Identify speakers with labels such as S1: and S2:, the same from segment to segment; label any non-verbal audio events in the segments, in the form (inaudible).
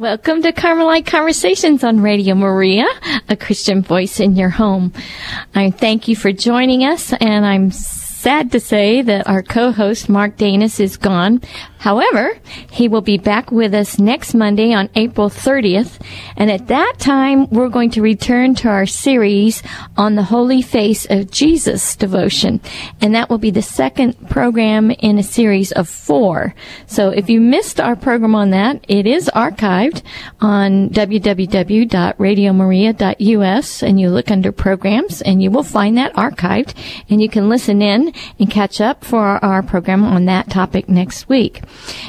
S1: Welcome to Carmelite Conversations on Radio Maria, a Christian voice in your home. I thank you for joining us, and I'm sad to say that our co-host Mark Danis is gone. However, he will be back with us next Monday on April 30th, and at that time we're going to return to our series on the Holy Face of Jesus devotion, and that will be the second program in a series of four. So if you missed our program on that, it is archived on www.radiomaria.us, and you look under programs, and you will find that archived, and you can listen in and catch up for our, our program on that topic next week.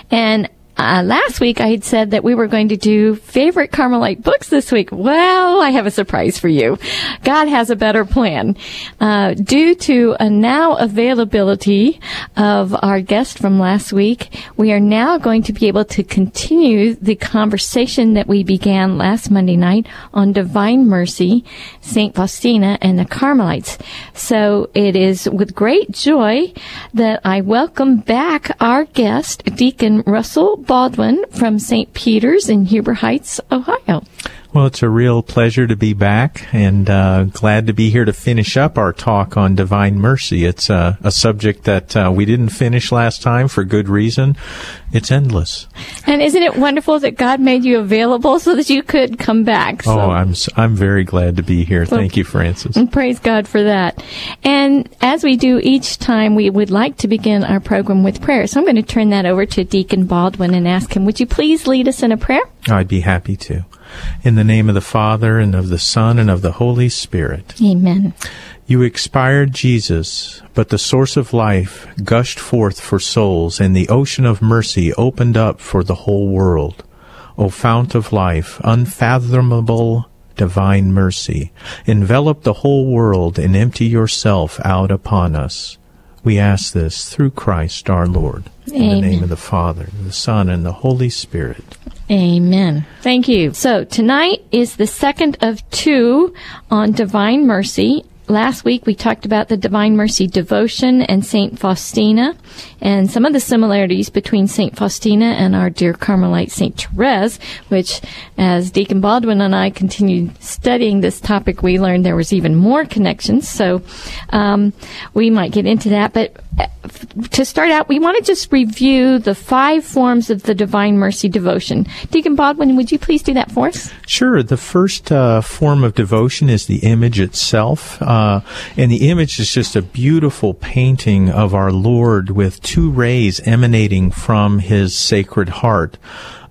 S1: And uh, last week I had said that we were going to do favorite Carmelite books this week. Well, I have a surprise for you. God has a better plan. Uh, due to a now availability of our guest from last week, we are now going to be able to continue the conversation that we began last Monday night on Divine Mercy, St. Faustina, and the Carmelites. So it is with great joy that I welcome back our guest, Deacon Russell Baldwin from St. Peter's in Huber Heights, Ohio.
S2: Well, it's a real pleasure to be back and uh, glad to be here to finish up our talk on divine mercy. It's uh, a subject that uh, we didn't finish last time for good reason. It's endless.
S1: And isn't it wonderful that God made you available so that you could come back?
S2: So. Oh, I'm I'm very glad to be here. Thank you, Frances.
S1: And praise God for that. And as we do each time, we would like to begin our program with prayer. So I'm going to turn that over to Deacon Baldwin and ask him, would you please lead us in a prayer?
S2: I'd be happy to. In the name of the Father, and of the Son, and of the Holy Spirit.
S1: Amen.
S2: You expired Jesus, but the source of life gushed forth for souls, and the ocean of mercy opened up for the whole world. O fount of life, unfathomable divine mercy, envelop the whole world and empty yourself out upon us. We ask this through Christ our Lord.
S1: Amen.
S2: In the name of the Father, the Son, and the Holy Spirit.
S1: Amen. Thank you. So tonight is the second of two on divine mercy. Last week we talked about the Divine Mercy devotion and Saint Faustina and some of the similarities between Saint Faustina and our dear Carmelite Saint Therese, which as Deacon Baldwin and I continued studying this topic, we learned there was even more connections. So um, we might get into that. But uh, to start out, we want to just review the five forms of the Divine Mercy devotion. Deacon Baldwin, would you please do that for us?
S2: Sure. The first uh, form of devotion is the image itself. Uh, uh, and the image is just a beautiful painting of our Lord with two rays emanating from his sacred heart.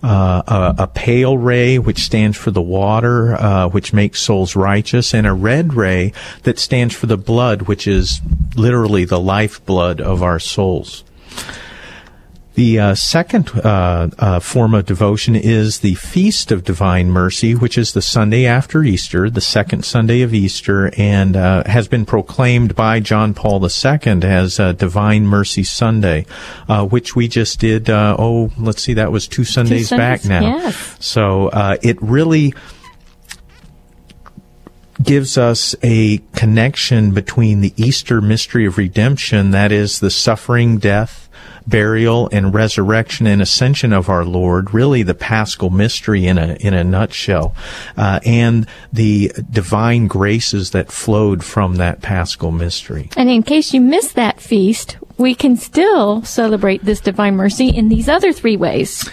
S2: Uh, a, a, pale ray, which stands for the water, uh, which makes souls righteous, and a red ray that stands for the blood, which is literally the lifeblood of our souls. The uh, second uh, uh, form of devotion is the Feast of Divine Mercy, which is the Sunday after Easter, the second Sunday of Easter, and uh, has been proclaimed by John Paul II as Divine Mercy Sunday, uh, which we just did. Uh, oh, let's see, that was two Sundays,
S1: two
S2: Sundays back now.
S1: Yes.
S2: So it really gives us a connection between the Easter mystery of redemption, that is the suffering, death, burial and resurrection and ascension of our Lord, really the paschal mystery in a in a nutshell, uh, and the divine graces that flowed from that paschal mystery.
S1: And in case you missed that feast, we can still celebrate this divine mercy in these other three ways.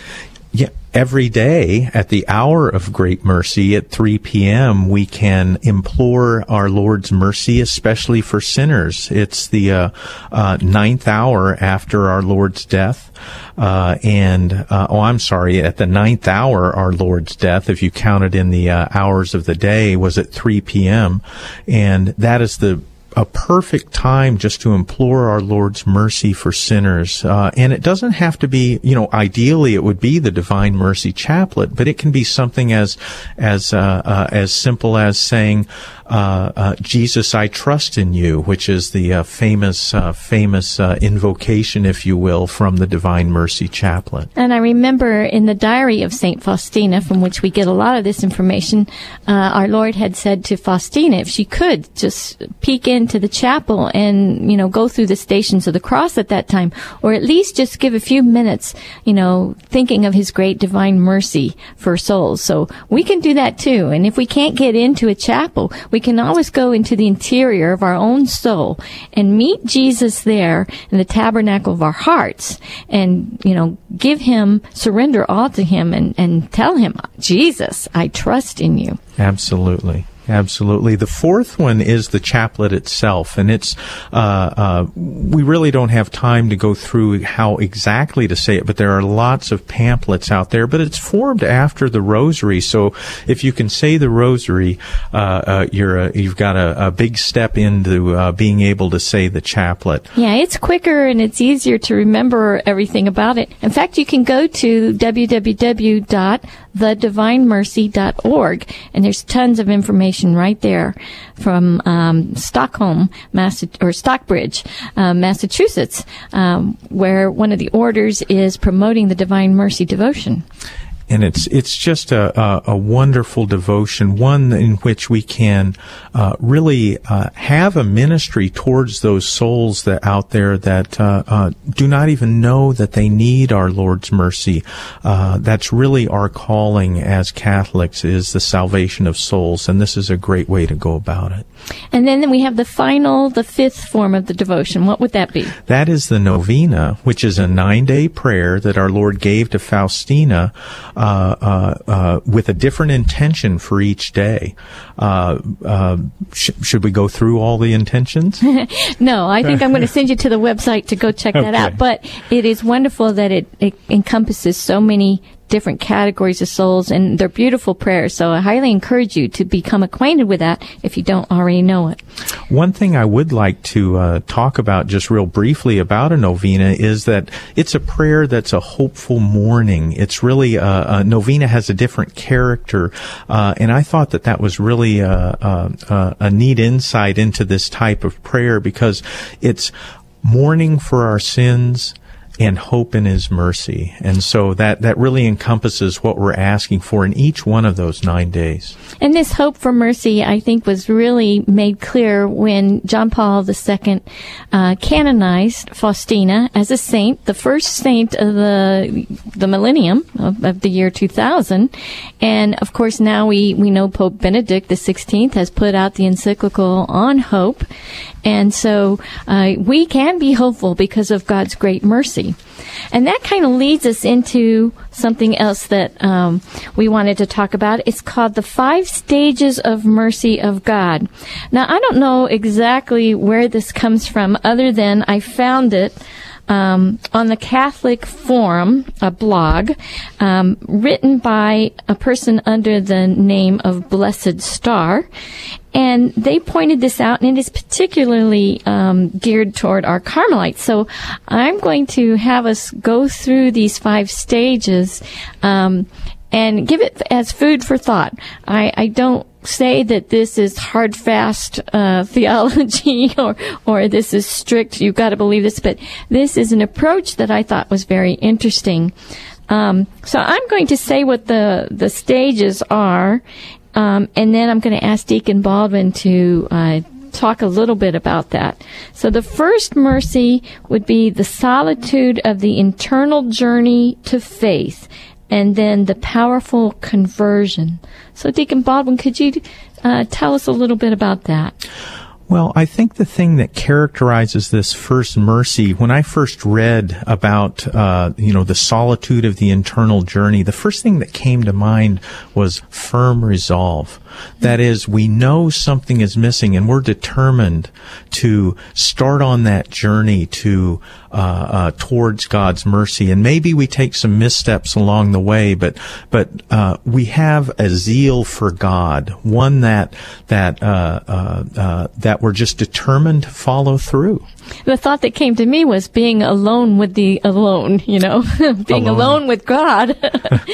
S2: Every day at the hour of great mercy at 3 p.m., we can implore our Lord's mercy, especially for sinners. It's the uh, uh, ninth hour after our Lord's death. Uh, and, uh, oh, I'm sorry, at the ninth hour, our Lord's death, if you counted in the uh, hours of the day, was at 3 p.m. And that is the a perfect time just to implore our Lord's mercy for sinners. Uh, and it doesn't have to be, you know, ideally it would be the Divine Mercy Chaplet, but it can be something as, as, uh, uh, as simple as saying, uh, uh, Jesus, I trust in you, which is the uh, famous, famous invocation, if you will, from the Divine Mercy Chaplet.
S1: And I remember in the diary of Saint Faustina, from which we get a lot of this information, our Lord had said to Faustina, if she could just peek into into the chapel and, you know, go through the stations of the cross at that time, or at least just give a few minutes, you know, thinking of his great divine mercy for souls. So we can do that too. And if we can't get into a chapel, we can always go into the interior of our own soul and meet Jesus there in the tabernacle of our hearts and, you know, give him, surrender all to him and, and tell him, Jesus, I trust in you.
S2: Absolutely. Absolutely. The fourth one is the chaplet itself, and it's uh, uh, we really don't have time to go through how exactly to say it, but there are lots of pamphlets out there. But it's formed after the Rosary, so if you can say the Rosary, uh, uh you're a, you've got a, a, big step into uh, being able to say the chaplet.
S1: Yeah, it's quicker and it's easier to remember everything about it. In fact, you can go to www.thedivinemercy.org, and there's tons of information right there from um, Stockholm, Massa- or Stockbridge, uh, Massachusetts, um, where one of the orders is promoting the Divine Mercy devotion
S2: and it's it's just a, a, a, wonderful devotion, one in which we can uh, really uh, have a ministry towards those souls that out there that uh, uh do not even know that they need our Lord's mercy. Uh, that's really our calling as Catholics is the salvation of souls, and this is a great way to go about it.
S1: And then we have the final, the fifth form of the devotion. What would that be?
S2: That is the novena, which is a nine-day prayer that our Lord gave to Faustina with a different intention for each day. Uh, uh, sh- should we go through all the intentions? (laughs)
S1: no, I think I'm going (laughs) to send you to the website to go check that okay. out. But it is wonderful that it, it encompasses so many different categories of souls and they're beautiful prayers. So I highly encourage you to become acquainted with that if you don't already know it.
S2: One thing I would like to uh, talk about just real briefly about a novena is that it's a prayer that's a hopeful mourning. It's really a, uh, a novena has a different character, uh, and I thought that that was really a, a, a neat insight into this type of prayer because it's mourning for our sins and hope in his mercy. And so that, that really encompasses what we're asking for in each one of those nine days.
S1: And this hope for mercy, I think, was really made clear when John Paul II uh, canonized Faustina as a saint, the first saint of the the millennium of, of, the year 2000. And of course, now we, we know Pope Benedict XVI has put out the encyclical on hope. And so uh, we can be hopeful because of God's great mercy. And that kind of leads us into something else that um, we wanted to talk about. It's called the five stages of mercy of God. Now, I don't know exactly where this comes from, other than I found it. Um, on the Catholic Forum, a blog um, written by a person under the name of Blessed Star, and they pointed this out, and it is particularly um, geared toward our Carmelites. So I'm going to have us go through these five stages um, and give it as food for thought. I, I don't say that this is hard fast uh, (laughs) theology or or this is strict you've got to believe this but this is an approach that I thought was very interesting um, so I'm going to say what the the stages are um, and then I'm going to ask Deacon Baldwin to uh, talk a little bit about that. So the first mercy would be the solitude of the internal journey to faith, and then the powerful conversion. So Deacon Baldwin, could you uh, tell us a little bit about that?
S2: Well, I think the thing that characterizes this first mercy, when I first read about, uh, you know, the solitude of the internal journey, the first thing that came to mind was firm resolve. That is, we know something is missing and we're determined to start on that journey to, uh, uh, towards God's mercy. And maybe we take some missteps along the way, but, but, uh, we have a zeal for God, one that, that, uh, uh, uh, that we're just determined to follow through.
S1: The thought that came to me was being alone with the alone, you know, (laughs) being alone, alone with God.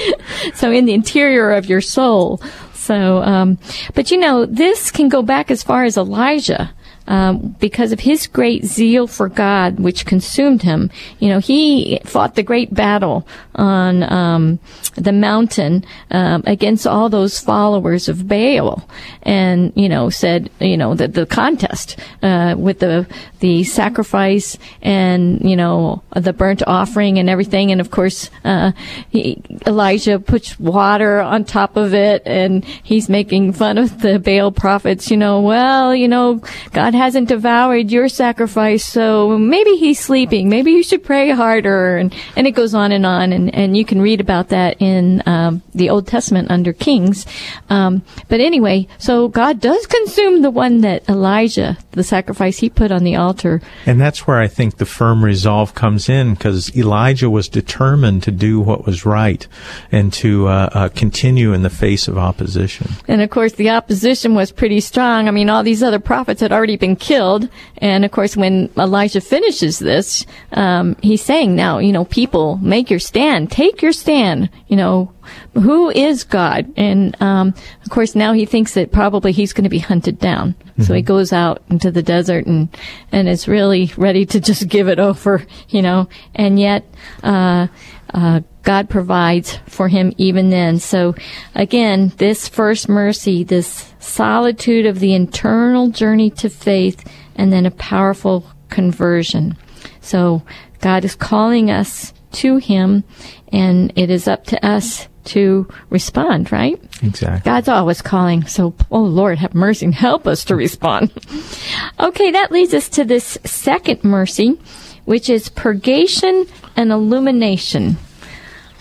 S1: (laughs) so in the interior of your soul. So, um, but you know, this can go back as far as Elijah. Um, because of his great zeal for God, which consumed him. You know, he fought the great battle on um, the mountain um, against all those followers of Baal, and you know, said, you know, that the contest uh, with the the sacrifice and you know the burnt offering and everything, and of course, uh, he, Elijah puts water on top of it, and he's making fun of the Baal prophets. You know, well, you know, God hasn't devoured your sacrifice, so maybe he's sleeping. Maybe you should pray harder, and and it goes on and on, and and you can read about that in um, the Old Testament under Kings. Um, but anyway, so God does consume the one that Elijah, the sacrifice he put on the altar.
S2: And that's where I think the firm resolve comes in because Elijah was determined to do what was right and to uh, uh, continue in the face of opposition.
S1: And of course, the opposition was pretty strong. I mean, all these other prophets had already been killed. And of course, when Elijah finishes this, um, he's saying, now, you know, people, make your stand, take your stand, you know, who is God? And um, of course, now he thinks that probably he's going to be hunted down. Mm-hmm. So he goes out into the desert and and is really ready to just give it over, you know. And yet, uh, uh, God provides for him even then. So again, this first mercy, this solitude of the internal journey to faith, and then a powerful conversion. So God is calling us to Him, and it is up to us to respond, right?
S2: Exactly.
S1: God's always calling. So, oh Lord, have mercy and help us to respond. (laughs) okay, that leads us to this second mercy, which is purgation and illumination.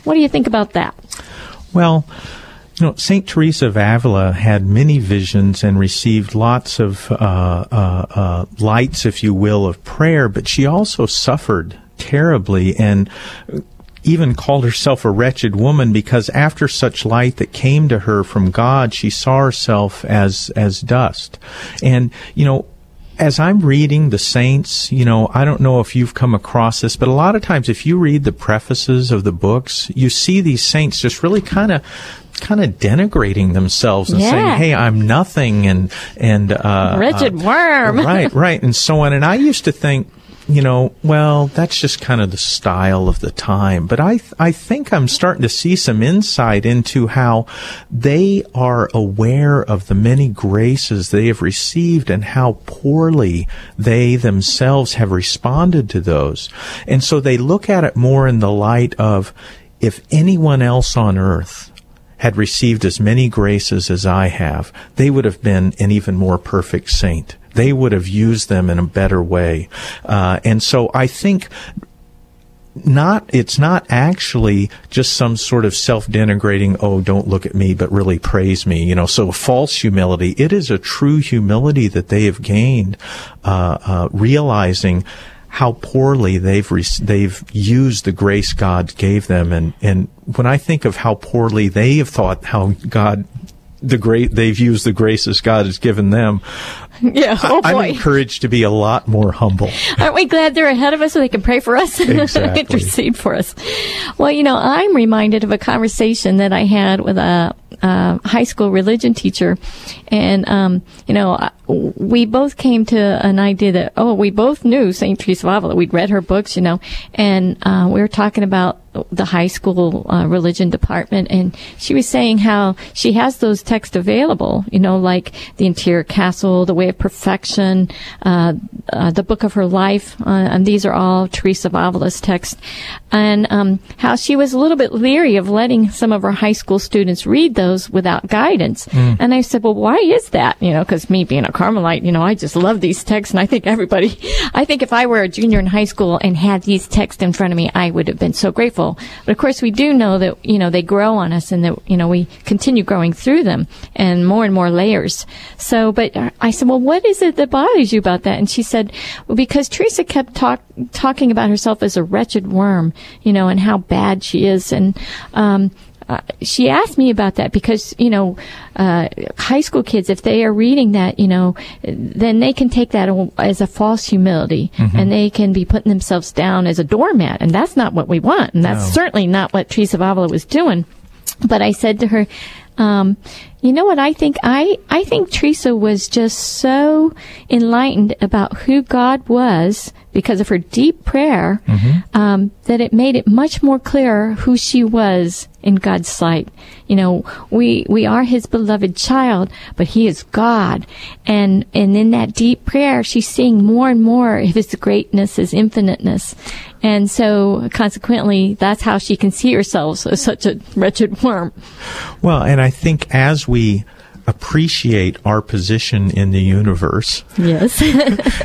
S1: What do you think about that?
S2: Well, you know, St. Teresa of Avila had many visions and received lots of uh, uh, uh, lights, if you will, of prayer, but she also suffered terribly and even called herself a wretched woman because after such light that came to her from God, she saw herself as, as dust. And, you know, as I'm reading the saints, you know, I don't know if you've come across this, but a lot of times if you read the prefaces of the books, you see these saints just really kind of kind of denigrating themselves and
S1: yeah.
S2: saying, "Hey, I'm nothing," and and uh,
S1: wretched
S2: uh,
S1: worm,
S2: right, right, and so on. And I used to think, you know, well, that's just kind of the style of the time. But I, th- I think I'm starting to see some insight into how they are aware of the many graces they have received and how poorly they themselves have responded to those. And so they look at it more in the light of if anyone else on earth had received as many graces as I have, they would have been an even more perfect saint they would have used them in a better way. Uh, and so I think not it's not actually just some sort of self-denigrating oh don't look at me but really praise me you know so false humility it is a true humility that they have gained uh, uh, realizing how poorly they've re- they've used the grace God gave them and and when I think of how poorly they have thought how God the great they've used the graces God has given them. (laughs)
S1: Yeah, oh
S2: I. I'm encouraged to be a lot more humble.
S1: Aren't we glad they're ahead of us so they can pray for us and (laughs) intercede for us? Well, you know, I'm reminded of a conversation that I had with a, a high school religion teacher, and um, you know, we both came to an idea that oh, we both knew Saint Teresa of Avila. We'd read her books, you know, and uh, we were talking about the high school uh, religion department, and she was saying how she has those texts available, you know, like the Interior Castle, the Way of Perfection, uh, uh, the Book of Her Life, uh, and these are all Teresa of Avila's texts, and um, how she was a little bit leery of letting some of her high school students read those without guidance. And I said, well, why is that? You know, because me being a Carmelite, you know, I just love these texts, and I think everybody, (laughs) I think if I were a junior in high school and had these texts in front of me, I would have been so grateful. But of course, we do know that, you know, they grow on us and that, you know, we continue growing through them and more and more layers. So, but I said, well, what is it that bothers you about that? And she said, well, because Teresa kept talk, talking about herself as a wretched worm, you know, and how bad she is. And, um, uh, she asked me about that because you know uh, high school kids if they are reading that you know then they can take that as a false humility and they can be putting themselves down as a doormat and that's not what we want and that's
S2: No.
S1: certainly not what Teresa of Avila was doing but I said to her Um, you know what I think? I, I think Teresa was just so enlightened about who God was because of her deep prayer
S2: Mm-hmm.
S1: um, that it made it much more clear who she was in God's sight. You know, we we are His beloved child, but He is God, and and in that deep prayer, she's seeing more and more of His greatness, His infiniteness, and so consequently, that's how she can see herself as such a wretched worm.
S2: Well, and I think as we appreciate our position in the universe
S1: Yes.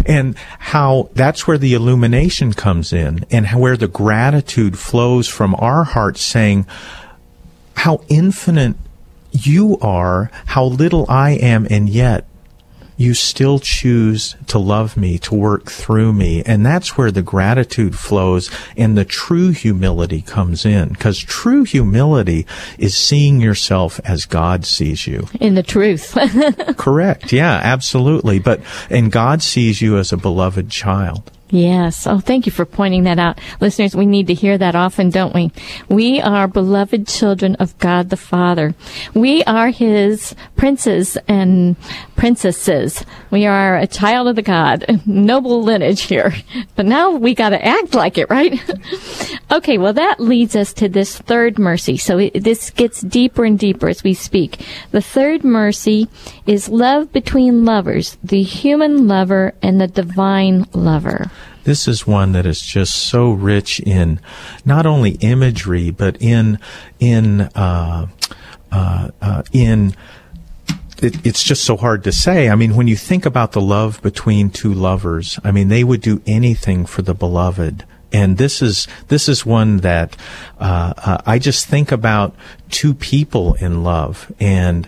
S1: (laughs)
S2: and how that's where the illumination comes in and where the gratitude flows from our hearts saying how infinite you are, how little I am, and yet you still choose to love me, to work through me. And that's where the gratitude flows and the true humility comes in. Because true humility is seeing yourself as God sees you.
S1: in the truth. (laughs)
S2: Correct. Yeah, absolutely. But, and God sees you as a beloved child.
S1: Yes. Oh, thank you for pointing that out. Listeners, we need to hear that often, don't we? We are beloved children of God the Father. We are His princes and princesses. We are a child of the God. (laughs) Noble lineage here. But now we gotta act like it, right? (laughs) okay, well that leads us to this third mercy. So it, this gets deeper and deeper as we speak. The third mercy is love between lovers, the human lover and the divine lover.
S2: This is one that is just so rich in not only imagery, but in in uh, uh, uh, in. It, it's just so hard to say. I mean, when you think about the love between two lovers, I mean, they would do anything for the beloved. And this is this is one that uh, uh, I just think about two people in love, and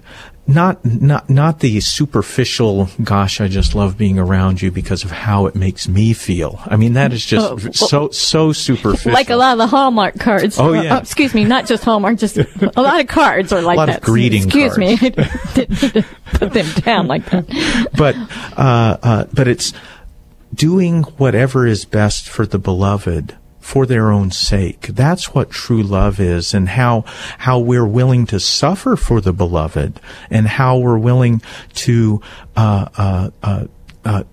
S2: not not not the superficial gosh i just love being around you because of how it makes me feel i mean that is just
S1: Oh,
S2: so so superficial
S1: Like a lot of the Hallmark cards.
S2: Oh, yeah.
S1: excuse me, not just Hallmark, just a lot of cards are like a
S2: lot of
S1: that.
S2: greeting
S1: Excuse me,
S2: cards.
S1: I didn't mean to put them down like that.
S2: but uh, uh, but it's doing whatever is best for the beloved for their own sake. That's what true love is and how how we're willing to suffer for the beloved and how we're willing to uh, uh, uh, uh,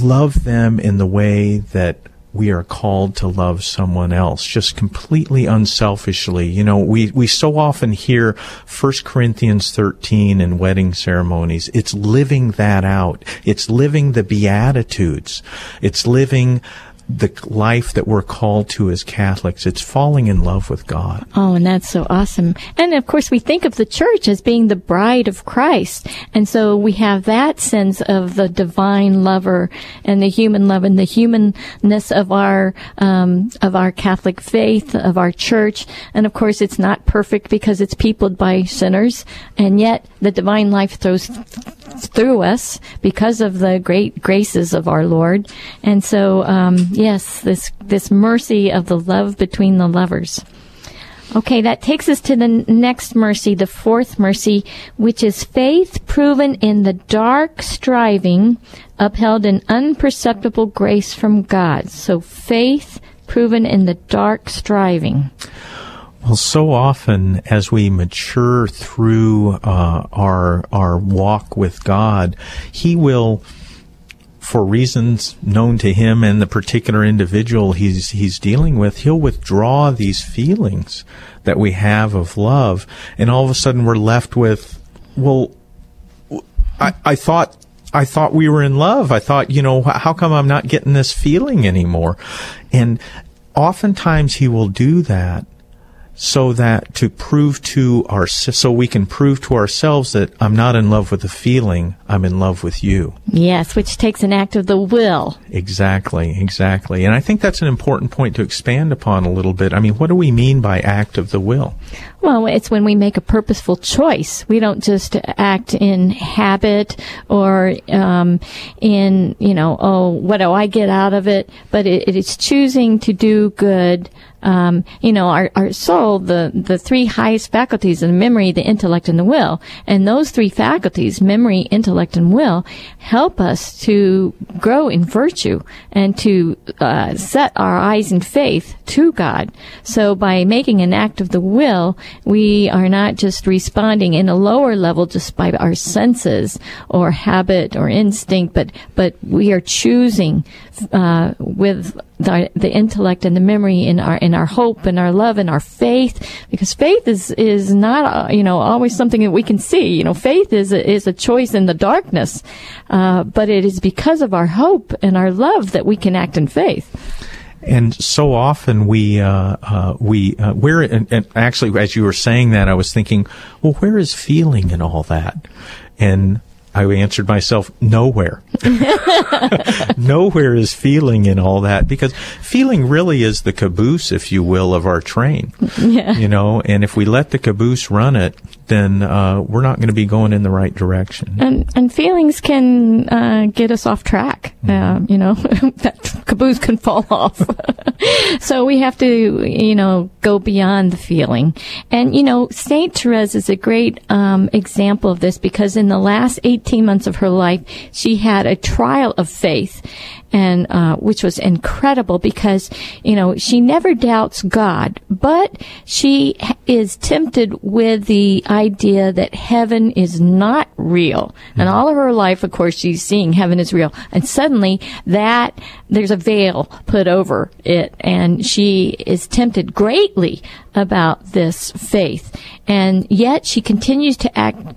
S2: love them in the way that we are called to love someone else. Just completely unselfishly. You know we we so often hear 1 Corinthians 13 in wedding ceremonies. It's living that out. It's living the beatitudes. It's living the life that we're called to as Catholics it's falling in love with God
S1: Oh, and that's so awesome. And of course, we think of the church as being the bride of Christ. And so we have that sense of the divine lover and the human love and the humanness of our, um, of our Catholic faith, of our church. And of course, it's not perfect because it's peopled by sinners. And yet the divine life throws through us because of the great graces of our Lord. And so, um, yes, this, this mercy of the love between the lovers. Okay, that takes us to the next mercy, the fourth mercy, which is faith proven in the dark striving, upheld in unperceptible grace from God. So faith proven in the dark striving.
S2: Well, so often as we mature through uh, our our walk with God, He will, for reasons known to Him and the particular individual He's He's dealing with, He'll withdraw these feelings that we have of love, and all of a sudden we're left with, well, I, I thought I thought we were in love. I thought, you know, how come I'm not getting this feeling anymore? And oftentimes he will do that so that to prove to our so we can prove to ourselves that I'm not in love with the feeling, I'm in love with you.
S1: Yes, which takes an act of the will.
S2: Exactly, exactly. And I think that's an important point to expand upon a little bit. I mean, what do we mean by act of the will?
S1: Well, it's when we make a purposeful choice. We don't just act in habit or um, in, you know, oh, what do I get out of it? But it, it is choosing to do good. Um, you know, our, our soul, the, the three highest faculties the memory, the intellect, and the will. And those three faculties, memory, intellect, and will, help us to grow in virtue and to uh, set our eyes in faith to God. So by making an act of the will we are not just responding in a lower level just by our senses or habit or instinct, but but we are choosing uh, with the, the intellect and the memory in our in our hope and our love and our faith, because faith is is not uh, you know always something that we can see. You know, faith is a, is a choice in the darkness, uh, but it is because of our hope and our love that we can act in faith.
S2: And so often we uh, uh, we uh, where and, and, actually as you were saying that I was thinking, well, where is feeling in all that? And I answered myself, nowhere. (laughs) nowhere is feeling in all that because feeling really is the caboose, if you will, of our train. Yeah. You know, and if we let the caboose run it, then uh, we're not going to be going in the right direction.
S1: And and feelings can uh, get us off track. Mm-hmm. Uh, you know, (laughs) that caboose can fall (laughs) off. so we have to, you know, go beyond the feeling. And you know, Saint Therese is a great um, example of this because in the last 18 months of her life, she had a trial of faith and uh, which was incredible because you know she never doubts God, but she is tempted with the idea that heaven is not real. Mm-hmm. And all of her life, of course, she's seeing heaven is real, and suddenly that there's a veil put over it, and she is tempted greatly about this faith, and yet she continues to act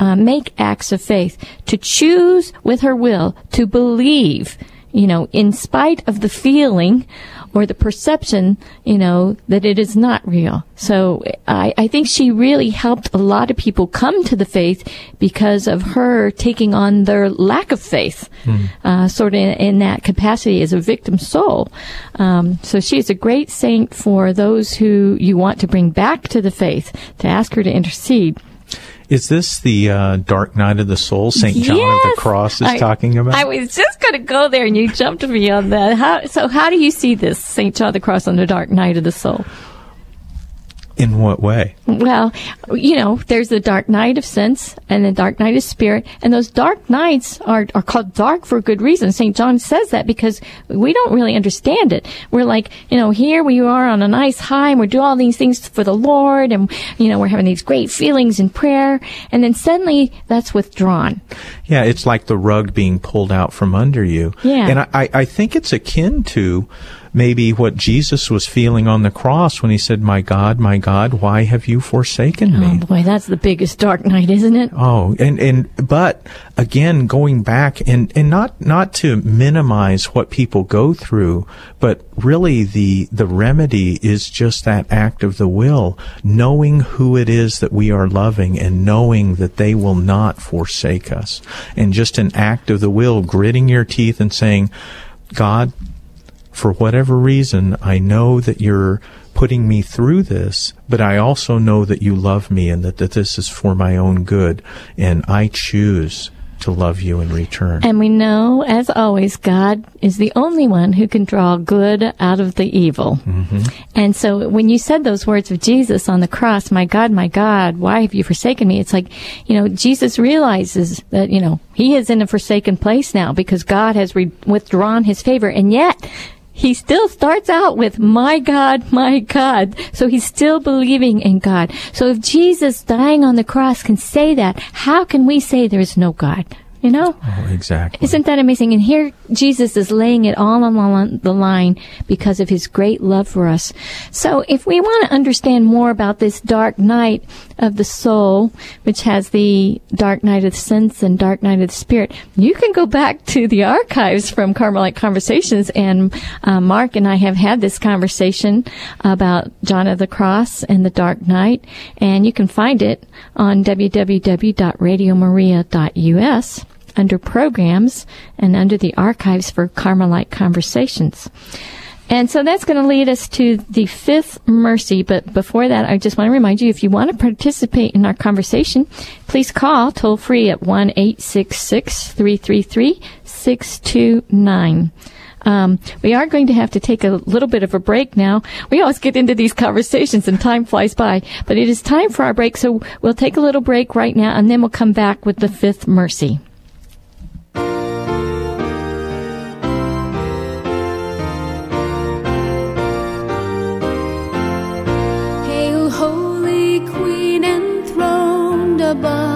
S1: uh, make acts of faith, to choose with her will to believe you know, in spite of the feeling or the perception, you know, that it is not real. So I, I think she really helped a lot of people come to the faith because of her taking on their lack of faith, mm. uh, sort of in, in, that capacity as a victim soul. Um, so she is a great saint for those who you want to bring back to the faith, to ask her to intercede.
S2: Is this the uh, Dark Night of the Soul St. John of the Cross is I, talking about?
S1: I was just going to go there and you jumped me on that. How, so, how do you see this St. John of the Cross on the Dark Night of the Soul?
S2: In what way?
S1: Well, you know, there's the dark night of sense and the dark night of spirit, and those dark nights are, are called dark for a good reason. St. John says that because we don't really understand it. We're like, you know, here we are on a nice high and we're doing all these things for the Lord and, you know, we're having these great feelings in prayer, and then suddenly that's withdrawn.
S2: Yeah, it's like the rug being pulled out from under you.
S1: Yeah.
S2: And I, I think it's akin to maybe what Jesus was feeling on the cross when he said, My God, my God, why have you forsaken me?
S1: Oh boy, that's the biggest dark night, isn't it?
S2: Oh, and, and, but again, going back and, and not, not to minimize what people go through, but really the, the remedy is just that act of the will, knowing who it is that we are loving and knowing that they will not forsake us. And just an act of the will, gritting your teeth and saying, God, for whatever reason, I know that you're putting me through this, but I also know that you love me and that, that this is for my own good. And I choose to love you in return.
S1: And we know, as always, God is the only one who can draw good out of the evil. Mm-hmm. And so when you said those words of Jesus on the cross, my God, my God, why have you forsaken me? It's like, you know, Jesus realizes that, you know, he is in a forsaken place now because God has re- withdrawn his favor. And yet, he still starts out with, my God, my God. So he's still believing in God. So if Jesus dying on the cross can say that, how can we say there is no God? You know?
S2: Oh, exactly.
S1: Isn't that amazing? And here Jesus is laying it all on the line because of his great love for us. So if we want to understand more about this dark night of the soul, which has the dark night of the sense and dark night of the spirit, you can go back to the archives from Carmelite Conversations and uh, Mark and I have had this conversation about John of the Cross and the dark night and you can find it on www.radiomaria.us under programs and under the archives for Carmelite Conversations. And so that's going to lead us to the fifth mercy. But before that, I just want to remind you if you want to participate in our conversation, please call toll free at 1 333 629. Um, we are going to have to take a little bit of a break now. We always get into these conversations and time flies by, but it is time for our break. So we'll take a little break right now and then we'll come back with the fifth mercy.
S3: Above.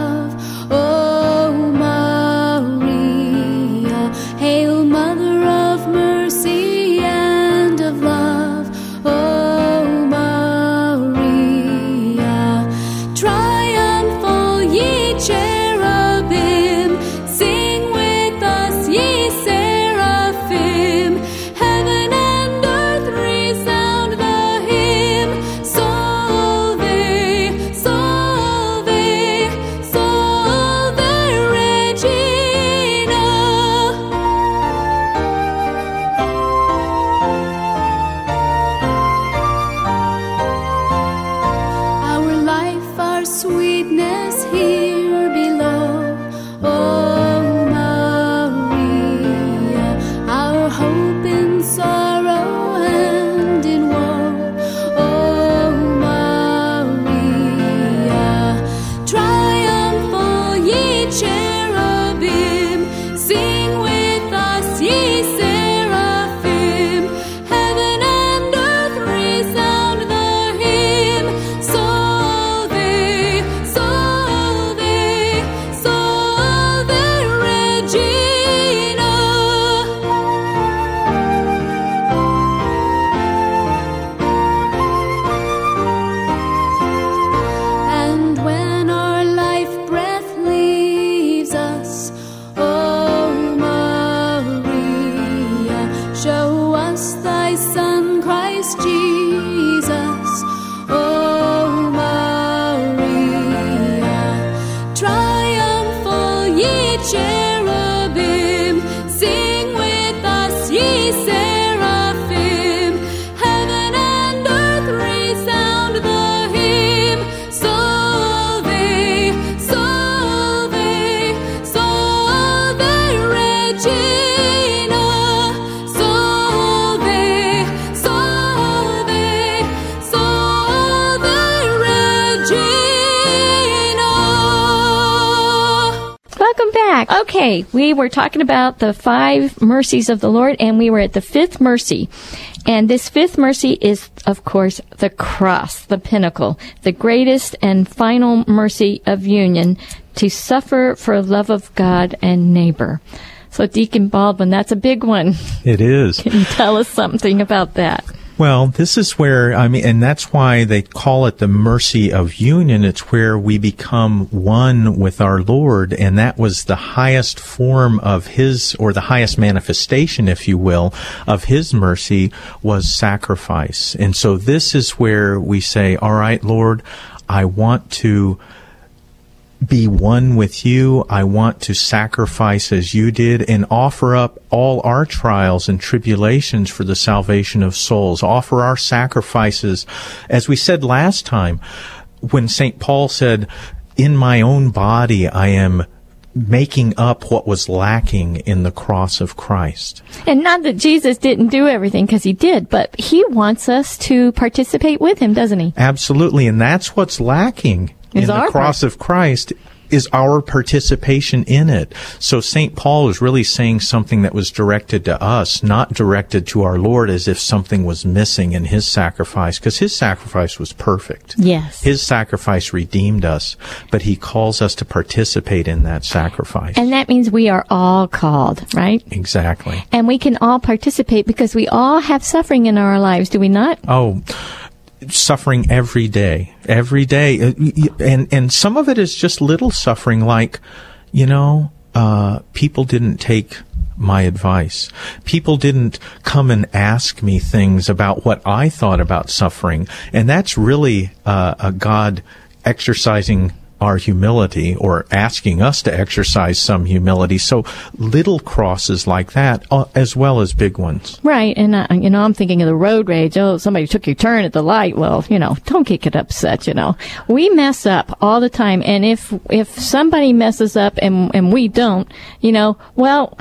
S1: Were talking about the five mercies of the Lord, and we were at the fifth mercy. And this fifth mercy is, of course, the cross, the pinnacle, the greatest and final mercy of union to suffer for love of God and neighbor. So, Deacon Baldwin, that's a big one.
S2: It is.
S1: Can you tell us something about that?
S2: Well, this is where, I mean, and that's why they call it the mercy of union. It's where we become one with our Lord, and that was the highest form of His, or the highest manifestation, if you will, of His mercy was sacrifice. And so this is where we say, all right, Lord, I want to be one with you. I want to sacrifice as you did and offer up all our trials and tribulations for the salvation of souls. Offer our sacrifices. As we said last time, when St. Paul said, in my own body, I am making up what was lacking in the cross of Christ.
S1: And not that Jesus didn't do everything, because he did, but he wants us to participate with him, doesn't he?
S2: Absolutely. And that's what's lacking
S1: Is
S2: in the cross of Christ is our participation in it. So St. Paul is really saying something that was directed to us, not directed to our Lord as if something was missing in his sacrifice, because his sacrifice was perfect.
S1: Yes.
S2: His sacrifice redeemed us, but he calls us to participate in that sacrifice.
S1: And that means we are all called, right?
S2: exactly.
S1: And we can all participate because we all have suffering in our lives, do we not?
S2: Oh, suffering every day, every day, Uh, and and some of it is just little suffering, like you know, uh, people didn't take my advice. People didn't come and ask me things about what I thought about suffering, and that's really uh, a God exercising our humility or asking us to exercise some humility. So little crosses like that, uh, as well as big ones.
S1: Right. And, uh, you know, I'm thinking of the road rage. Oh, somebody took your turn at the light. Well, you know, don't get it upset, you know. We mess up all the time. And if, if somebody messes up and, and we don't, you know, well,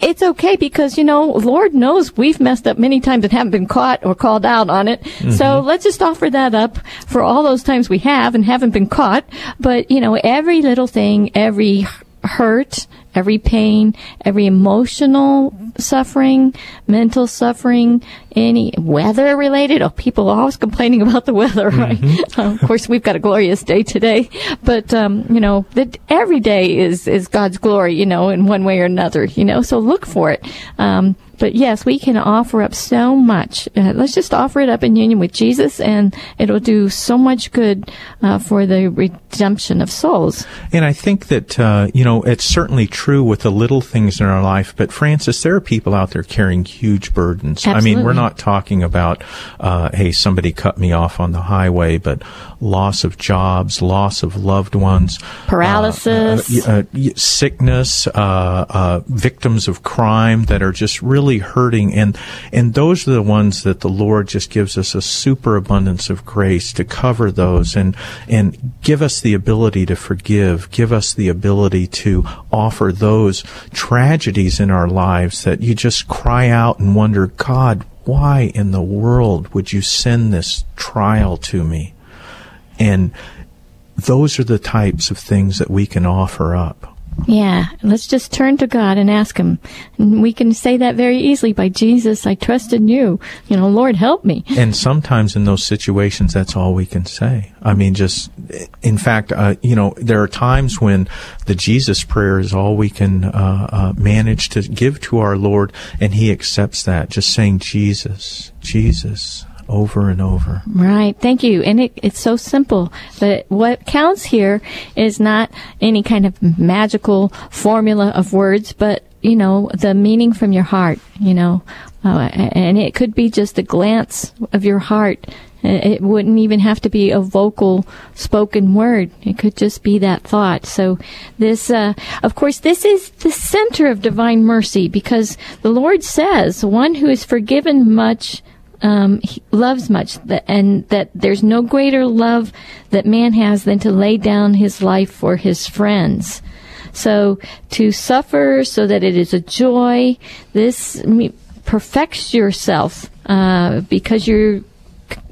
S1: it's okay because, you know, Lord knows we've messed up many times and haven't been caught or called out on it. So let's just offer that up for all those times we have and haven't been caught. But, you know, every little thing, every hurt, every pain, every emotional suffering, mental suffering, any weather related. Oh, people are always complaining about the weather, (laughs) right? Uh, of course, we've got a glorious day today, but um, you know that every day is is God's glory, you know, in one way or another, you know. So look for it. Um, but yes, we can offer up so much. Uh, let's just offer it up in union with Jesus, and it'll do so much good uh, for the redemption of souls.
S2: And I think that, uh, you know, it's certainly true with the little things in our life, but Frances, there are people out there carrying huge burdens. I mean, we're not talking about, uh, hey, somebody cut me off on the highway, but loss of jobs, loss of loved ones,
S1: Paralysis.
S2: uh, uh, sickness, uh, uh, victims of crime that are just really hurting, and and those are the ones that the Lord just gives us a superabundance of grace to cover those, and and give us the ability to forgive, give us the ability to offer those tragedies in our lives that you just cry out and wonder, God, why in the world would you send this trial to me? And those are the types of things that we can offer up.
S1: Yeah, let's just turn to God and ask Him. And we can say that very easily by Jesus, I trust in you. You know, Lord, help me.
S2: And sometimes in those situations, that's all we can say. I mean, just, in fact, uh, you know, there are times when the Jesus prayer is all we can uh, uh, manage to give to our Lord, and He accepts that. Just saying, Jesus, Jesus, over and over.
S1: Right. Thank you. And it, it's so simple. But what counts here is not any kind of magical formula of words, but, you know, the meaning from your heart, you know. Uh, and it could be just a glance of your heart. It wouldn't even have to be a vocal spoken word. It could just be that thought. So this, uh, of course, this is the center of divine mercy because the Lord says, one who is forgiven much um, loves much, and that there's no greater love that man has than to lay down his life for his friends. So to suffer so that it is a joy, this perfects yourself uh, because you're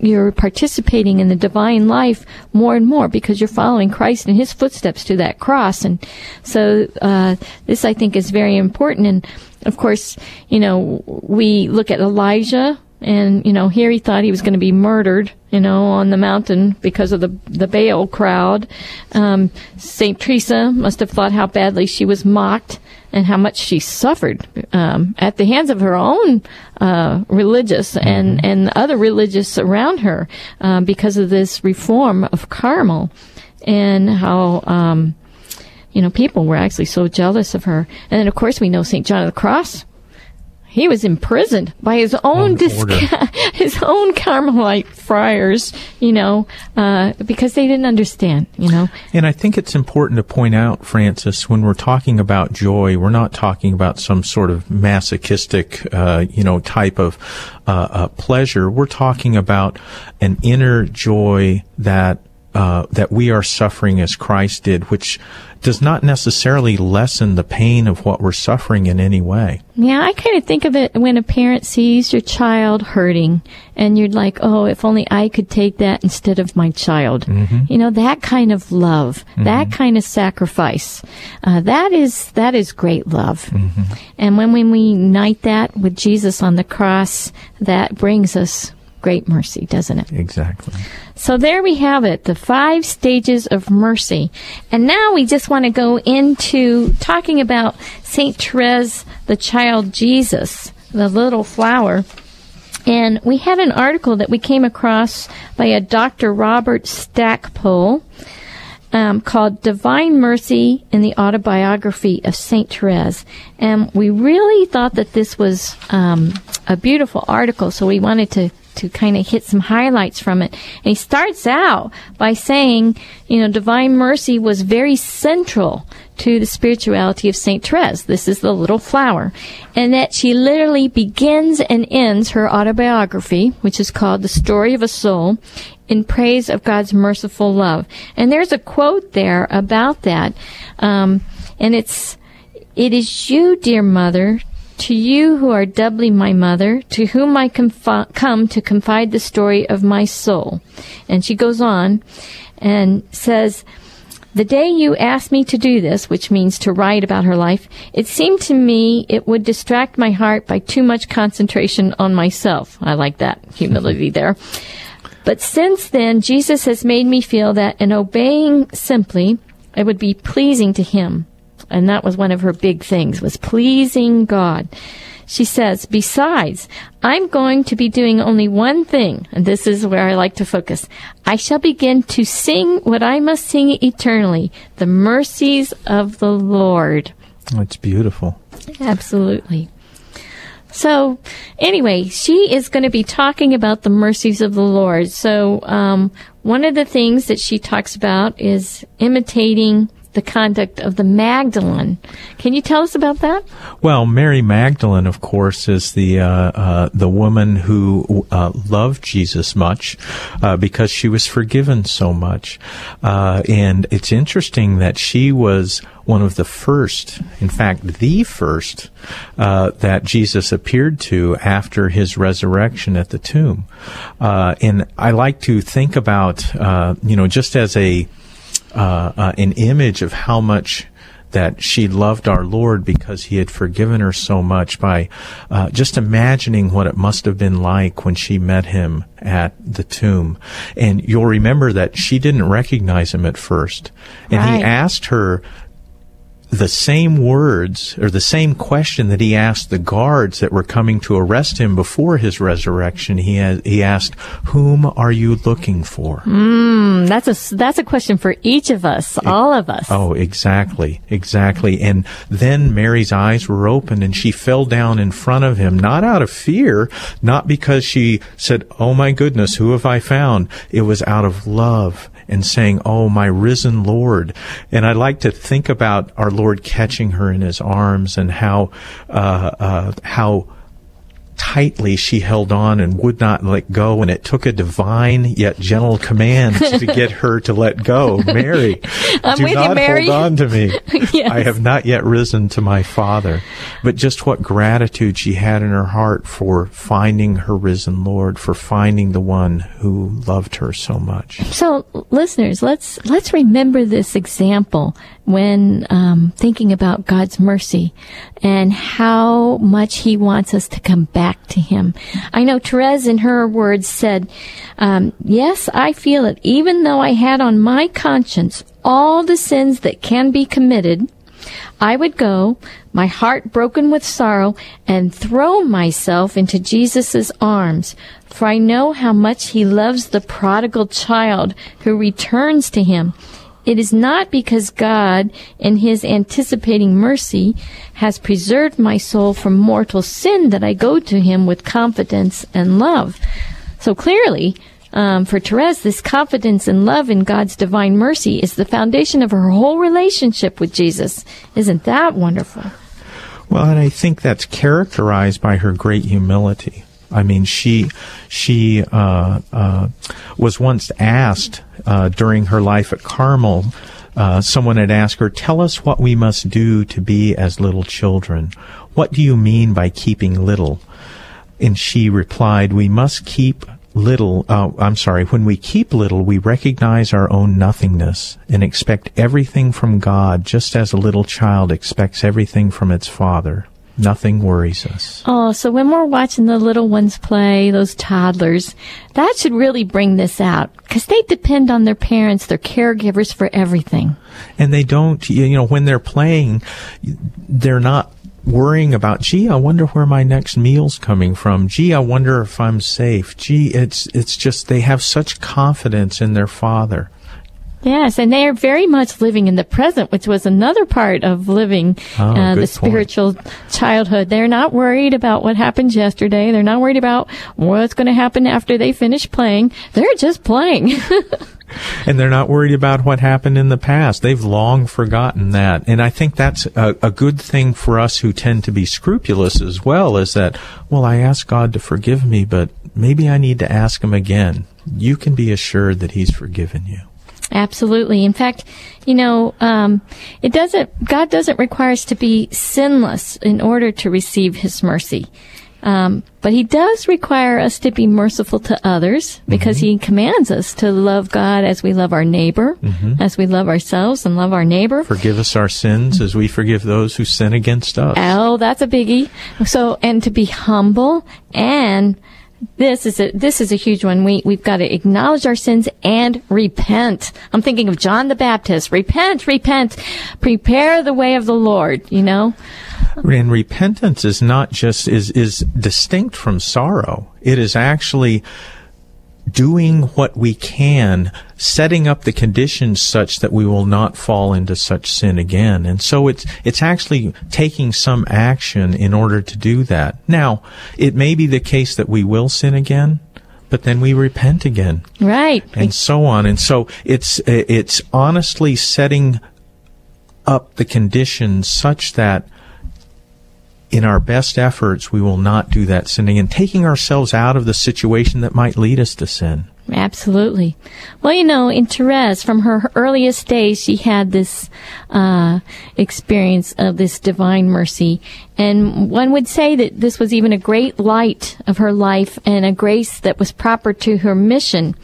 S1: you're participating in the divine life more and more because you're following Christ in His footsteps to that cross, and so uh, this I think is very important. And of course, you know, we look at Elijah and you know here he thought he was going to be murdered you know on the mountain because of the the Baal crowd. Um, Saint Teresa must have thought how badly she was mocked and how much she suffered um, at the hands of her own uh, religious and and other religious around her um, because of this reform of Carmel and how um, you know people were actually so jealous of her. And then of course we know Saint John of the Cross he was imprisoned by his own
S2: Own
S1: dis-
S2: order. (laughs)
S1: his own Carmelite friars, you know, uh, because they didn't understand, you know.
S2: And I think it's important to point out, Frances, when we're talking about joy, we're not talking about some sort of masochistic, uh, you know, type of uh, uh, pleasure. We're talking about an inner joy that uh, that we are suffering as Christ did, which does not necessarily lessen the pain of what we're suffering in any way.
S1: Yeah, I kind of think of it when a parent sees your child hurting and you're like, oh, if only I could take that instead of my child. Mm-hmm. You know, that kind of love, that mm-hmm. kind of sacrifice, uh, that is, that is great love. Mm-hmm. And when, when we unite that with Jesus on the cross, that brings us great mercy, doesn't it?
S2: Exactly.
S1: So there we have it, the five stages of mercy. And now we just want to go into talking about St. Therese, the child Jesus, the little flower. And we had an article that we came across by a Dr. Robert Stackpole um, called Divine Mercy in the Autobiography of St. Therese. And we really thought that this was um, a beautiful article, so we wanted to to kind of hit some highlights from it. And he starts out by saying, you know, divine mercy was very central to the spirituality of St. Therese. This is the little flower. And that she literally begins and ends her autobiography, which is called The Story of a Soul, in praise of God's merciful love. And there's a quote there about that. Um, and it's, it is you, dear mother, to you who are doubly my mother, to whom I confi- come to confide the story of my soul. And she goes on and says, The day you asked me to do this, which means to write about her life, it seemed to me it would distract my heart by too much concentration on myself. I like that humility (laughs) there. But since then, Jesus has made me feel that in obeying simply, it would be pleasing to Him. And that was one of her big things, was pleasing God. She says, besides, I'm going to be doing only one thing, and this is where I like to focus. I shall begin to sing what I must sing eternally, the mercies of the Lord.
S2: It's beautiful.
S1: Absolutely. So, anyway, she is going to be talking about the mercies of the Lord. So, um, one of the things that she talks about is imitating the conduct of the Magdalene. Can you tell us about that?
S2: Well, Mary Magdalene, of course, is the uh, uh, the woman who uh, loved Jesus much uh, because she was forgiven so much, uh, and it's interesting that she was one of the first, in fact, the first uh, that Jesus appeared to after his resurrection at the tomb. and I like to think about, you know, just as a uh, uh, an image of how much that she loved our Lord because He had forgiven her so much by uh, just imagining what it must have been like when she met Him at the tomb. And you'll remember that she didn't recognize Him at first. And
S1: Right.
S2: He asked her the same words or the same question that he asked the guards that were coming to arrest him before his resurrection. He, has, he asked, Whom are you looking for?
S1: Mm, that's a that's a question for each of us, all of us.
S2: Oh, exactly, exactly. And then Mary's eyes were opened and she fell down in front of him, not out of fear, not because she said, Oh my goodness, who have I found? It was out of love and saying, Oh, my risen Lord. And I like to think about our Lord catching her in his arms and how, uh, uh, how, tightly she held on and would not let go and it took a divine yet gentle command to (laughs) get her to let go. Mary
S1: I'm
S2: do
S1: with you,
S2: not
S1: Mary."
S2: hold on to me. (laughs)
S1: Yes.
S2: i have not yet risen to my father. But just what gratitude she had in her heart for finding her risen lord for finding the one who loved her so much.
S1: So, listeners, let's let's remember this example when um, thinking about God's mercy and how much He wants us to come back to Him. I know Therese, in her words, said, um, "Yes, I feel it. Even though I had on my conscience all the sins that can be committed." I would go, my heart broken with sorrow, and throw myself into Jesus' arms, for I know how much he loves the prodigal child who returns to him. It is not because God, in his anticipating mercy, has preserved my soul from mortal sin that I go to him with confidence and love. So clearly, um, for Therese, this confidence and love in God's divine mercy is the foundation of her whole relationship with Jesus. Isn't that wonderful?
S2: Well, and I think that's characterized by her great humility. I mean, she she uh, uh, was once asked uh, during her life at Carmel. Uh, someone had asked her, "Tell us what we must do to be as little children. What do you mean by keeping little?" And she replied, "We must keep little. Uh, I'm sorry. When we keep little, we recognize our own nothingness and expect everything from God, just as a little child expects everything from its father. Nothing worries us."
S1: Oh, so when we're watching the little ones play, those toddlers, that should really bring this out because they depend on their parents, their caregivers for everything.
S2: and they don't you know when they're playing they're not worrying about gee i wonder where my next meal's coming from gee i wonder if i'm safe gee it's it's just they have such confidence in their father
S1: Yes, and they are very much living in the present, which was another part of living
S2: Oh,
S1: uh, the
S2: point.
S1: spiritual childhood. They're not worried about what happened yesterday. They're not worried about what's going to happen after they finish playing. They're just playing. (laughs)
S2: and they're not worried about what happened in the past they've long forgotten that and i think that's a, a good thing for us who tend to be scrupulous as well is that well i asked god to forgive me but maybe i need to ask him again you can be assured that he's forgiven you
S1: Absolutely. In fact, you know, um, it doesn't. God doesn't require us to be sinless in order to receive His mercy. Um, but he does require us to be merciful to others because
S2: Mm-hmm.
S1: he commands us to love God as we love our neighbor,
S2: Mm-hmm.
S1: as we love ourselves and love our neighbor.
S2: Forgive us our sins as we forgive those who sin against us.
S1: Oh, that's a biggie. So, and to be humble and this is a this is a huge one. We we've got to acknowledge our sins and repent. I'm thinking of John the Baptist. Repent, repent, prepare the way of the Lord. You know,
S2: And repentance is not just is is distinct from sorrow. It is actually doing what we can, setting up the conditions such that we will not fall into such sin again. And so it's it's actually taking some action in order to do that. Now, it may be the case that we will sin again, but then we repent again
S1: right?
S2: and so on. And so it's it's honestly setting up the conditions such that in our best efforts we will not do that sinning and taking ourselves out of the situation that might lead us to sin.
S1: Absolutely. Well, you know, in Therese, from her earliest days, she had this uh, experience of this divine mercy. And one would say that this was even a great light of her life and a grace that was proper to her mission.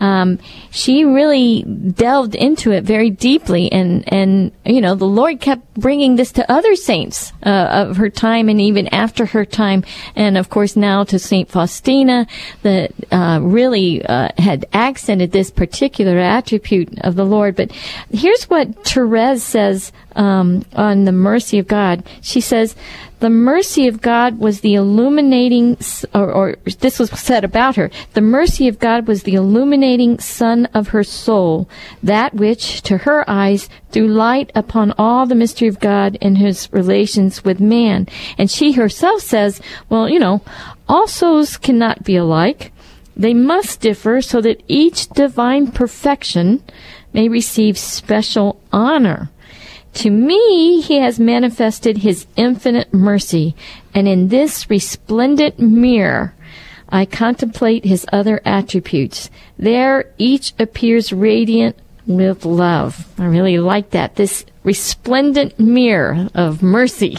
S1: Um, she really delved into it very deeply, and and you know the Lord kept bringing this to other saints uh, of her time, and even after her time, and of course now to Saint Faustina, that uh, really uh, had accented this particular attribute of the Lord. But here's what Therese says um, on the mercy of God. She says. The mercy of God was the illuminating, or, or this was said about her. The mercy of God was the illuminating sun of her soul, that which, to her eyes, threw light upon all the mystery of God in his relations with man. And she herself says, well, you know, all souls cannot be alike. They must differ so that each divine perfection may receive special honor. To me, he has manifested his infinite mercy, and in this resplendent mirror, I contemplate his other attributes. There, each appears radiant with love. I really like that. This resplendent mirror of mercy.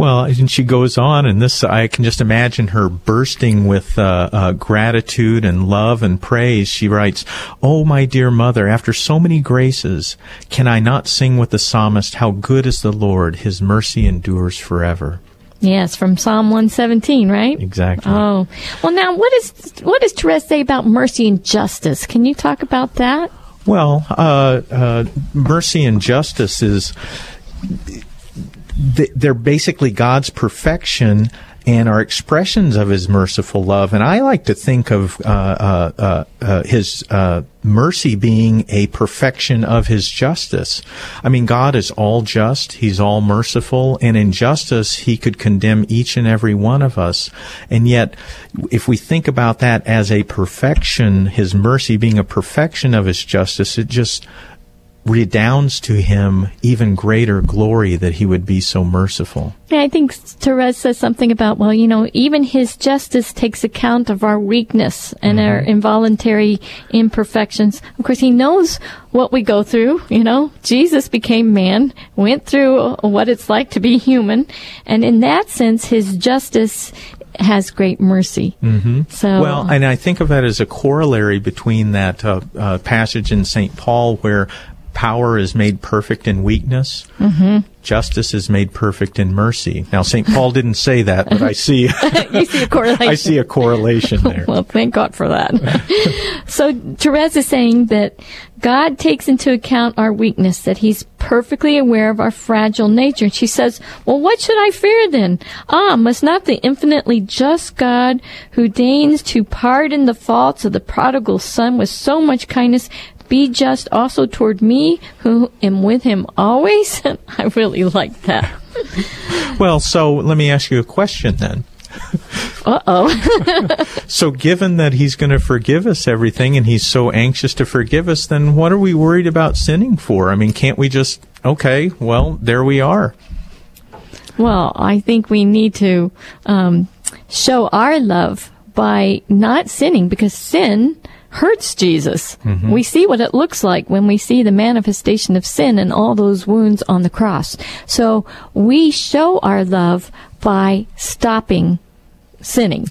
S2: Well, and she goes on, and this I can just imagine her bursting with uh, uh, gratitude and love and praise. She writes, "Oh, my dear mother, after so many graces, can I not sing with the psalmist, How good is the Lord! His mercy endures forever."
S1: Yes, from Psalm 117, right?
S2: Exactly.
S1: Oh, well, now what is what does Therese say about mercy and justice? Can you talk about that?
S2: Well, uh, uh, mercy and justice is they're basically God's perfection and are expressions of His merciful love. And I like to think of uh, uh, uh, uh, His uh, mercy being a perfection of His justice. I mean, God is all just; He's all merciful, and in justice, He could condemn each and every one of us. And yet, if we think about that as a perfection, His mercy being a perfection of His justice, it just redounds to him even greater glory that he would be so merciful.
S1: I think Therese says something about, well, you know, even his justice takes account of our weakness and our involuntary imperfections. Of course, he knows what we go through, you know. Jesus became man, went through what it's like to be human, and in that sense, his justice has great mercy. Mm-hmm. So,
S2: Well, and I think of that as a corollary between that uh, uh, passage in St. Paul where power is made perfect in weakness, mm-hmm. justice is made perfect in mercy. Now, St. Paul didn't say that, but I see, (laughs)
S1: you see a correlation.
S2: I see a correlation there.
S1: Well, thank God for that. (laughs) so Therese is saying that God takes into account our weakness, that He's perfectly aware of our fragile nature. And she says, well, what should I fear then? Ah, must not the infinitely just God who deigns to pardon the faults of the prodigal son with so much kindness be just also toward me who am with him always? (laughs) I really like that.
S2: Well, so let me ask you a question then.
S1: Uh oh. (laughs)
S2: So, given that he's going to forgive us everything and he's so anxious to forgive us, then what are we worried about sinning for? I mean, can't we just, okay, well, there we are.
S1: Well, I think we need to um, show our love by not sinning because sin hurts Jesus. We see what it looks like when we see the manifestation of sin and all those wounds on the cross. So we show our love by stopping sinning.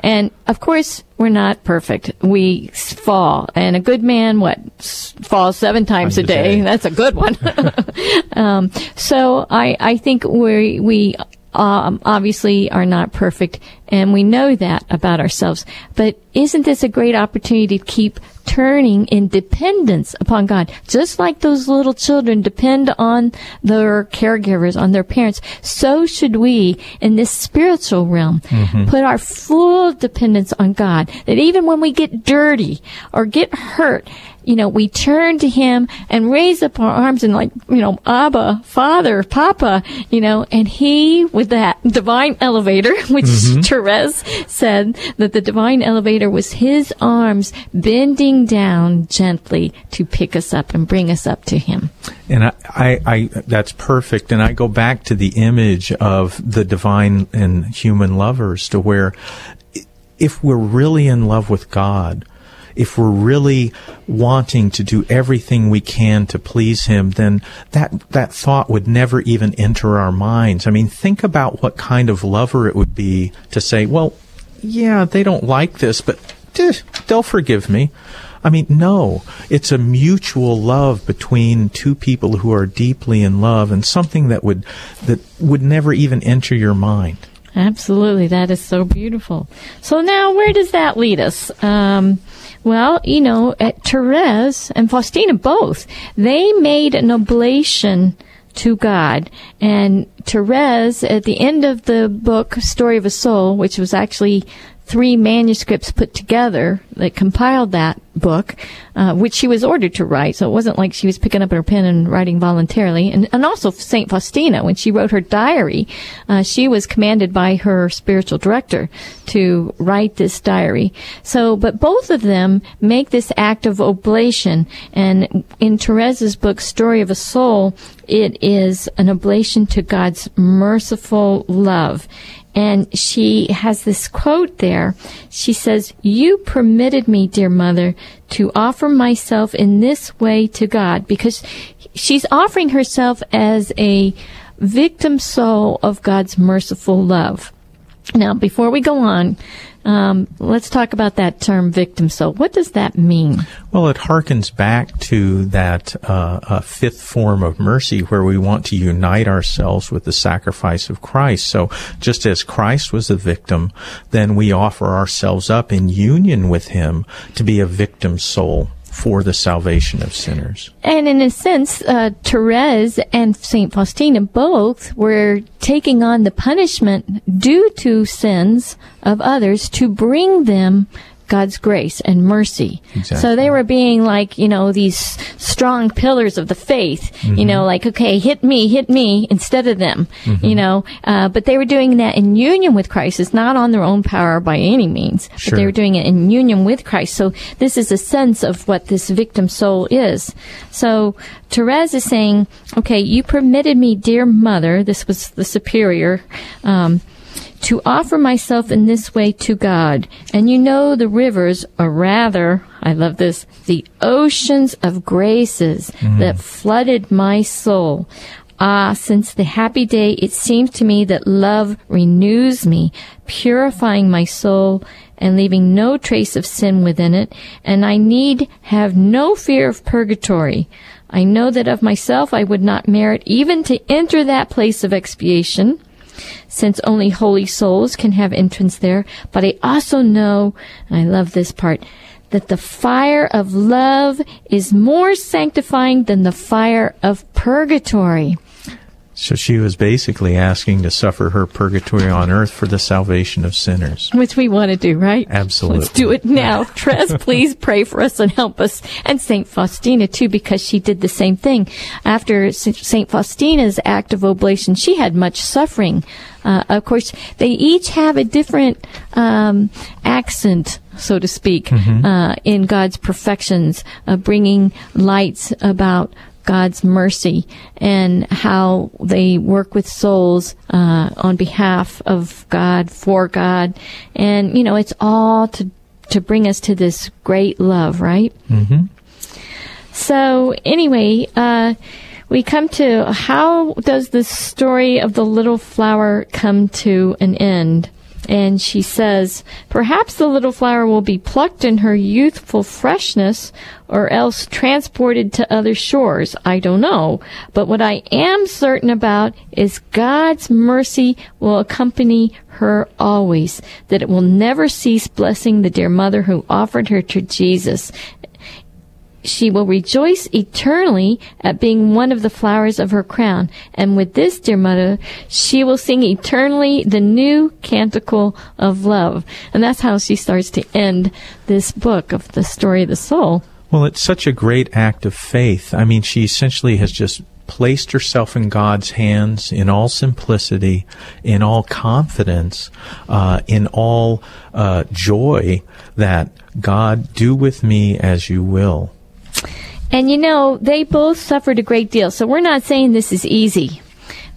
S1: And of course, we're not perfect. We fall. And a good man, what, s- falls seven times a
S2: Times a
S1: day.
S2: day. (laughs)
S1: That's a good one. (laughs) um, so I, I think we, we, um, obviously are not perfect and we know that about ourselves. But isn't this a great opportunity to keep turning in dependence upon God? Just like those little children depend on their caregivers, on their parents, so should we in this spiritual realm put our full dependence on God. That even when we get dirty or get hurt, you know, we turn to Him and raise up our arms and like, you know, Abba, Father, Papa, you know, and He, with that divine elevator, (laughs) which mm-hmm. Therese said that the divine elevator was His arms bending down gently to pick us up and bring us up to Him.
S2: And I, I, I, that's perfect. And I go back to the image of the divine and human lovers to where if we're really in love with God, if we're really wanting to do everything we can to please Him, then that, that thought would never even enter our minds. I mean, think about what kind of lover it would be to say, well, yeah, they don't like this, but they'll forgive me. I mean, no, it's a mutual love between two people who are deeply in love and something that would, that would never even enter your mind.
S1: Absolutely, that is so beautiful. So now, where does that lead us? Um, well, you know, at Therese and Faustina both, they made an oblation to God. And Therese, at the end of the book, Story of a Soul, which was actually three manuscripts put together that compiled that book, uh, which she was ordered to write. So it wasn't like she was picking up her pen and writing voluntarily. And, and also Saint Faustina, when she wrote her diary, uh, she was commanded by her spiritual director to write this diary. So, but both of them make this act of oblation. And in Therese's book, Story of a Soul, it is an oblation to God's merciful love. And she has this quote there. She says, You permitted me, dear mother, to offer myself in this way to God because she's offering herself as a victim soul of God's merciful love. Now, before we go on, um, let's talk about that term victim soul. What does that mean?
S2: Well, it harkens back to that uh, uh, fifth form of mercy where we want to unite ourselves with the sacrifice of Christ. So just as Christ was a victim, then we offer ourselves up in union with him to be a victim soul for the salvation of sinners.
S1: And in a sense, uh, Therese and Saint Faustina both were taking on the punishment due to sins of others to bring them God's grace and mercy.
S2: Exactly.
S1: So they were being like, you know, these strong pillars of the faith, you know, like, okay, hit me, hit me instead of them, you know, uh, but they were doing that in union with Christ. It's not on their own power by any means, but
S2: Sure.
S1: they were doing it in union with Christ. So this is a sense of what this victim soul is. So Therese is saying, okay, you permitted me, dear mother, this was the superior, um, to offer myself in this way to God. And you know the rivers, or rather, I love this, the oceans of graces that flooded my soul. Ah, since the happy day, it seems to me that love renews me, purifying my soul and leaving no trace of sin within it, and I need have no fear of purgatory. I know that of myself I would not merit even to enter that place of expiation since only holy souls can have entrance there. But I also know, and I love this part, that the fire of love is more sanctifying than the fire of purgatory.
S2: So she was basically asking to suffer her purgatory on earth for the salvation of sinners.
S1: Which we want to do, right?
S2: Absolutely.
S1: Let's do it now. (laughs) Therese, please pray for us and help us. And St. Faustina, too, because she did the same thing. After St. Faustina's act of oblation, she had much suffering. Uh, of course, they each have a different um, accent, so to speak, uh, in God's perfections, uh, bringing lights about God's mercy and how they work with souls uh, on behalf of God, for God, and you know it's all to to bring us to this great love, right? Mm-hmm. So anyway, uh, we come to how does the story of the little flower come to an end? And she says, Perhaps the little flower will be plucked in her youthful freshness or else transported to other shores. I don't know. But what I am certain about is God's mercy will accompany her always, that it will never cease blessing the dear mother who offered her to Jesus she will rejoice eternally at being one of the flowers of her crown. And with this, dear mother, she will sing eternally the new canticle of love. And that's how she starts to end this book of the story of the soul.
S2: Well, it's such a great act of faith. I mean, she essentially has just placed herself in God's hands in all simplicity, in all confidence, uh, in all uh, joy that God do with me as you will.
S1: And you know, they both suffered a great deal. So we're not saying this is easy.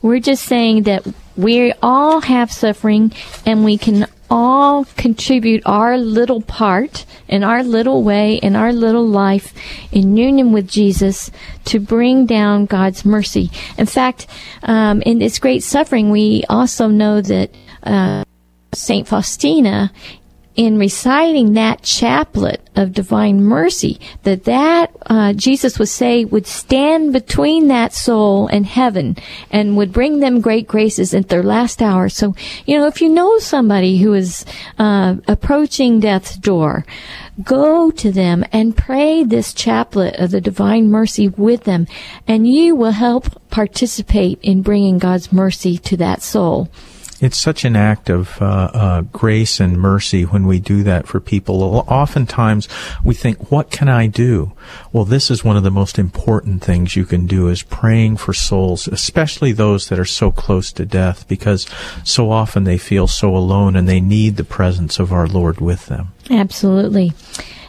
S1: We're just saying that we all have suffering and we can all contribute our little part in our little way, in our little life, in union with Jesus to bring down God's mercy. In fact, um, in this great suffering, we also know that uh, Saint Faustina in reciting that chaplet of divine mercy that that uh, jesus would say would stand between that soul and heaven and would bring them great graces at their last hour. So you know if you know somebody who is uh, approaching death's door go to them and pray this chaplet of the divine mercy with them and you will help participate in bringing god's mercy to that soul
S2: it's such an act of uh, uh, grace and mercy when we do that for people. Oftentimes we think, what can I do? Well, this is one of the most important things you can do is praying for souls, especially those that are so close to death, because so often they feel so alone and they need the presence of our Lord with them.
S1: Absolutely.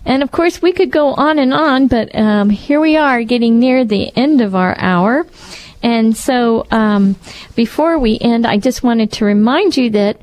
S1: And of course, we could go on and on, but um, here we are getting near the end of our hour. And so, um, before we end, I just wanted to remind you that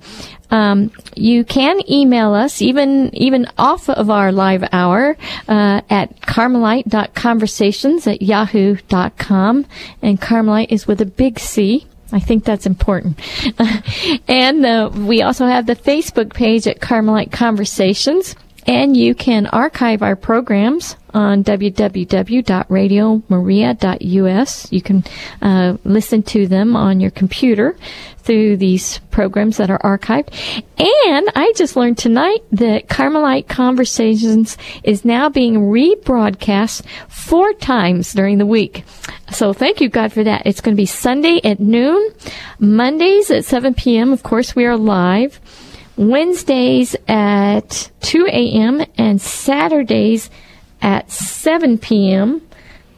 S1: um, you can email us even even off of our live hour uh, at carmelite.conversations at yahoo.com. And Carmelite is with a big C. I think that's important. (laughs) and uh, we also have the Facebook page at Carmelite Conversations. And you can archive our programs on www.radiomaria.us. You can uh, listen to them on your computer through these programs that are archived. And I just learned tonight that Carmelite Conversations is now being rebroadcast four times during the week. So thank you, God, for that. It's going to be Sunday at noon, Mondays at 7 p.m. Of course, we are live. Wednesdays at 2 a.m. and Saturdays at 7 p.m.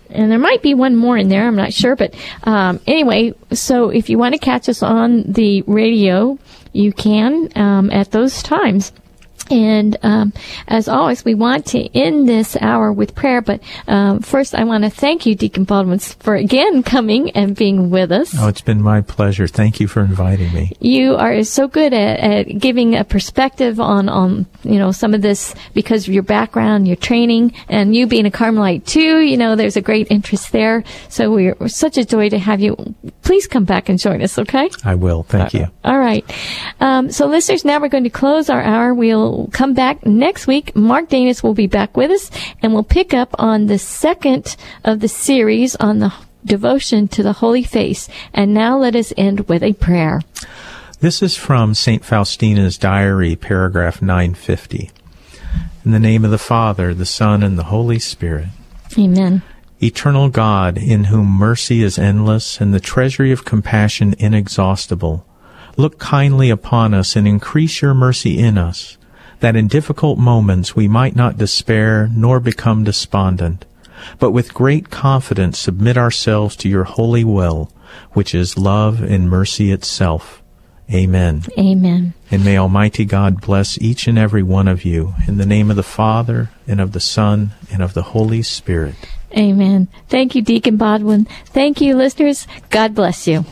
S1: And there might be one more in there, I'm not sure. But um, anyway, so if you want to catch us on the radio, you can um, at those times. And um, as always, we want to end this hour with prayer. But um, first, I want to thank you, Deacon Baldwin, for again coming and being with us.
S2: Oh, it's been my pleasure. Thank you for inviting me.
S1: You are so good at, at giving a perspective on, on you know some of this because of your background, your training, and you being a Carmelite too. You know, there's a great interest there. So we're, we're such a joy to have you. Please come back and join us. Okay?
S2: I will. Thank you.
S1: All right. Um, so, listeners, now we're going to close our hour. We'll come back next week. Mark Danis will be back with us, and we'll pick up on the second of the series on the devotion to the Holy Face. And now let us end with a prayer.
S2: This is from St. Faustina's diary, paragraph 950. In the name of the Father, the Son, and the Holy Spirit.
S1: Amen.
S2: Eternal God, in whom mercy is endless and the treasury of compassion inexhaustible, look kindly upon us and increase your mercy in us that in difficult moments we might not despair nor become despondent, but with great confidence submit ourselves to your holy will, which is love and mercy itself. Amen.
S1: Amen.
S2: And may Almighty God bless each and every one of you in the name of the Father, and of the Son, and of the Holy Spirit.
S1: Amen. Thank you, Deacon Baldwin. Thank you, listeners. God bless you.